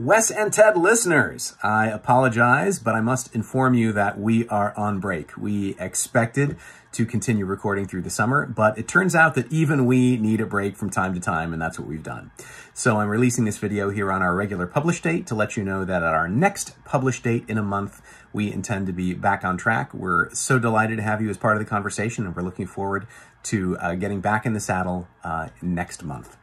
Wes and Ted listeners, I apologize, but I must inform you that we are on break. We expected to continue recording through the summer, but it turns out that even we need a break from time to time, and that's what we've done. So I'm releasing this video here on our regular publish date to let you know that at our next publish date in a month, we intend to be back on track. We're so delighted to have you as part of the conversation, and we're looking forward to uh, getting back in the saddle uh, next month.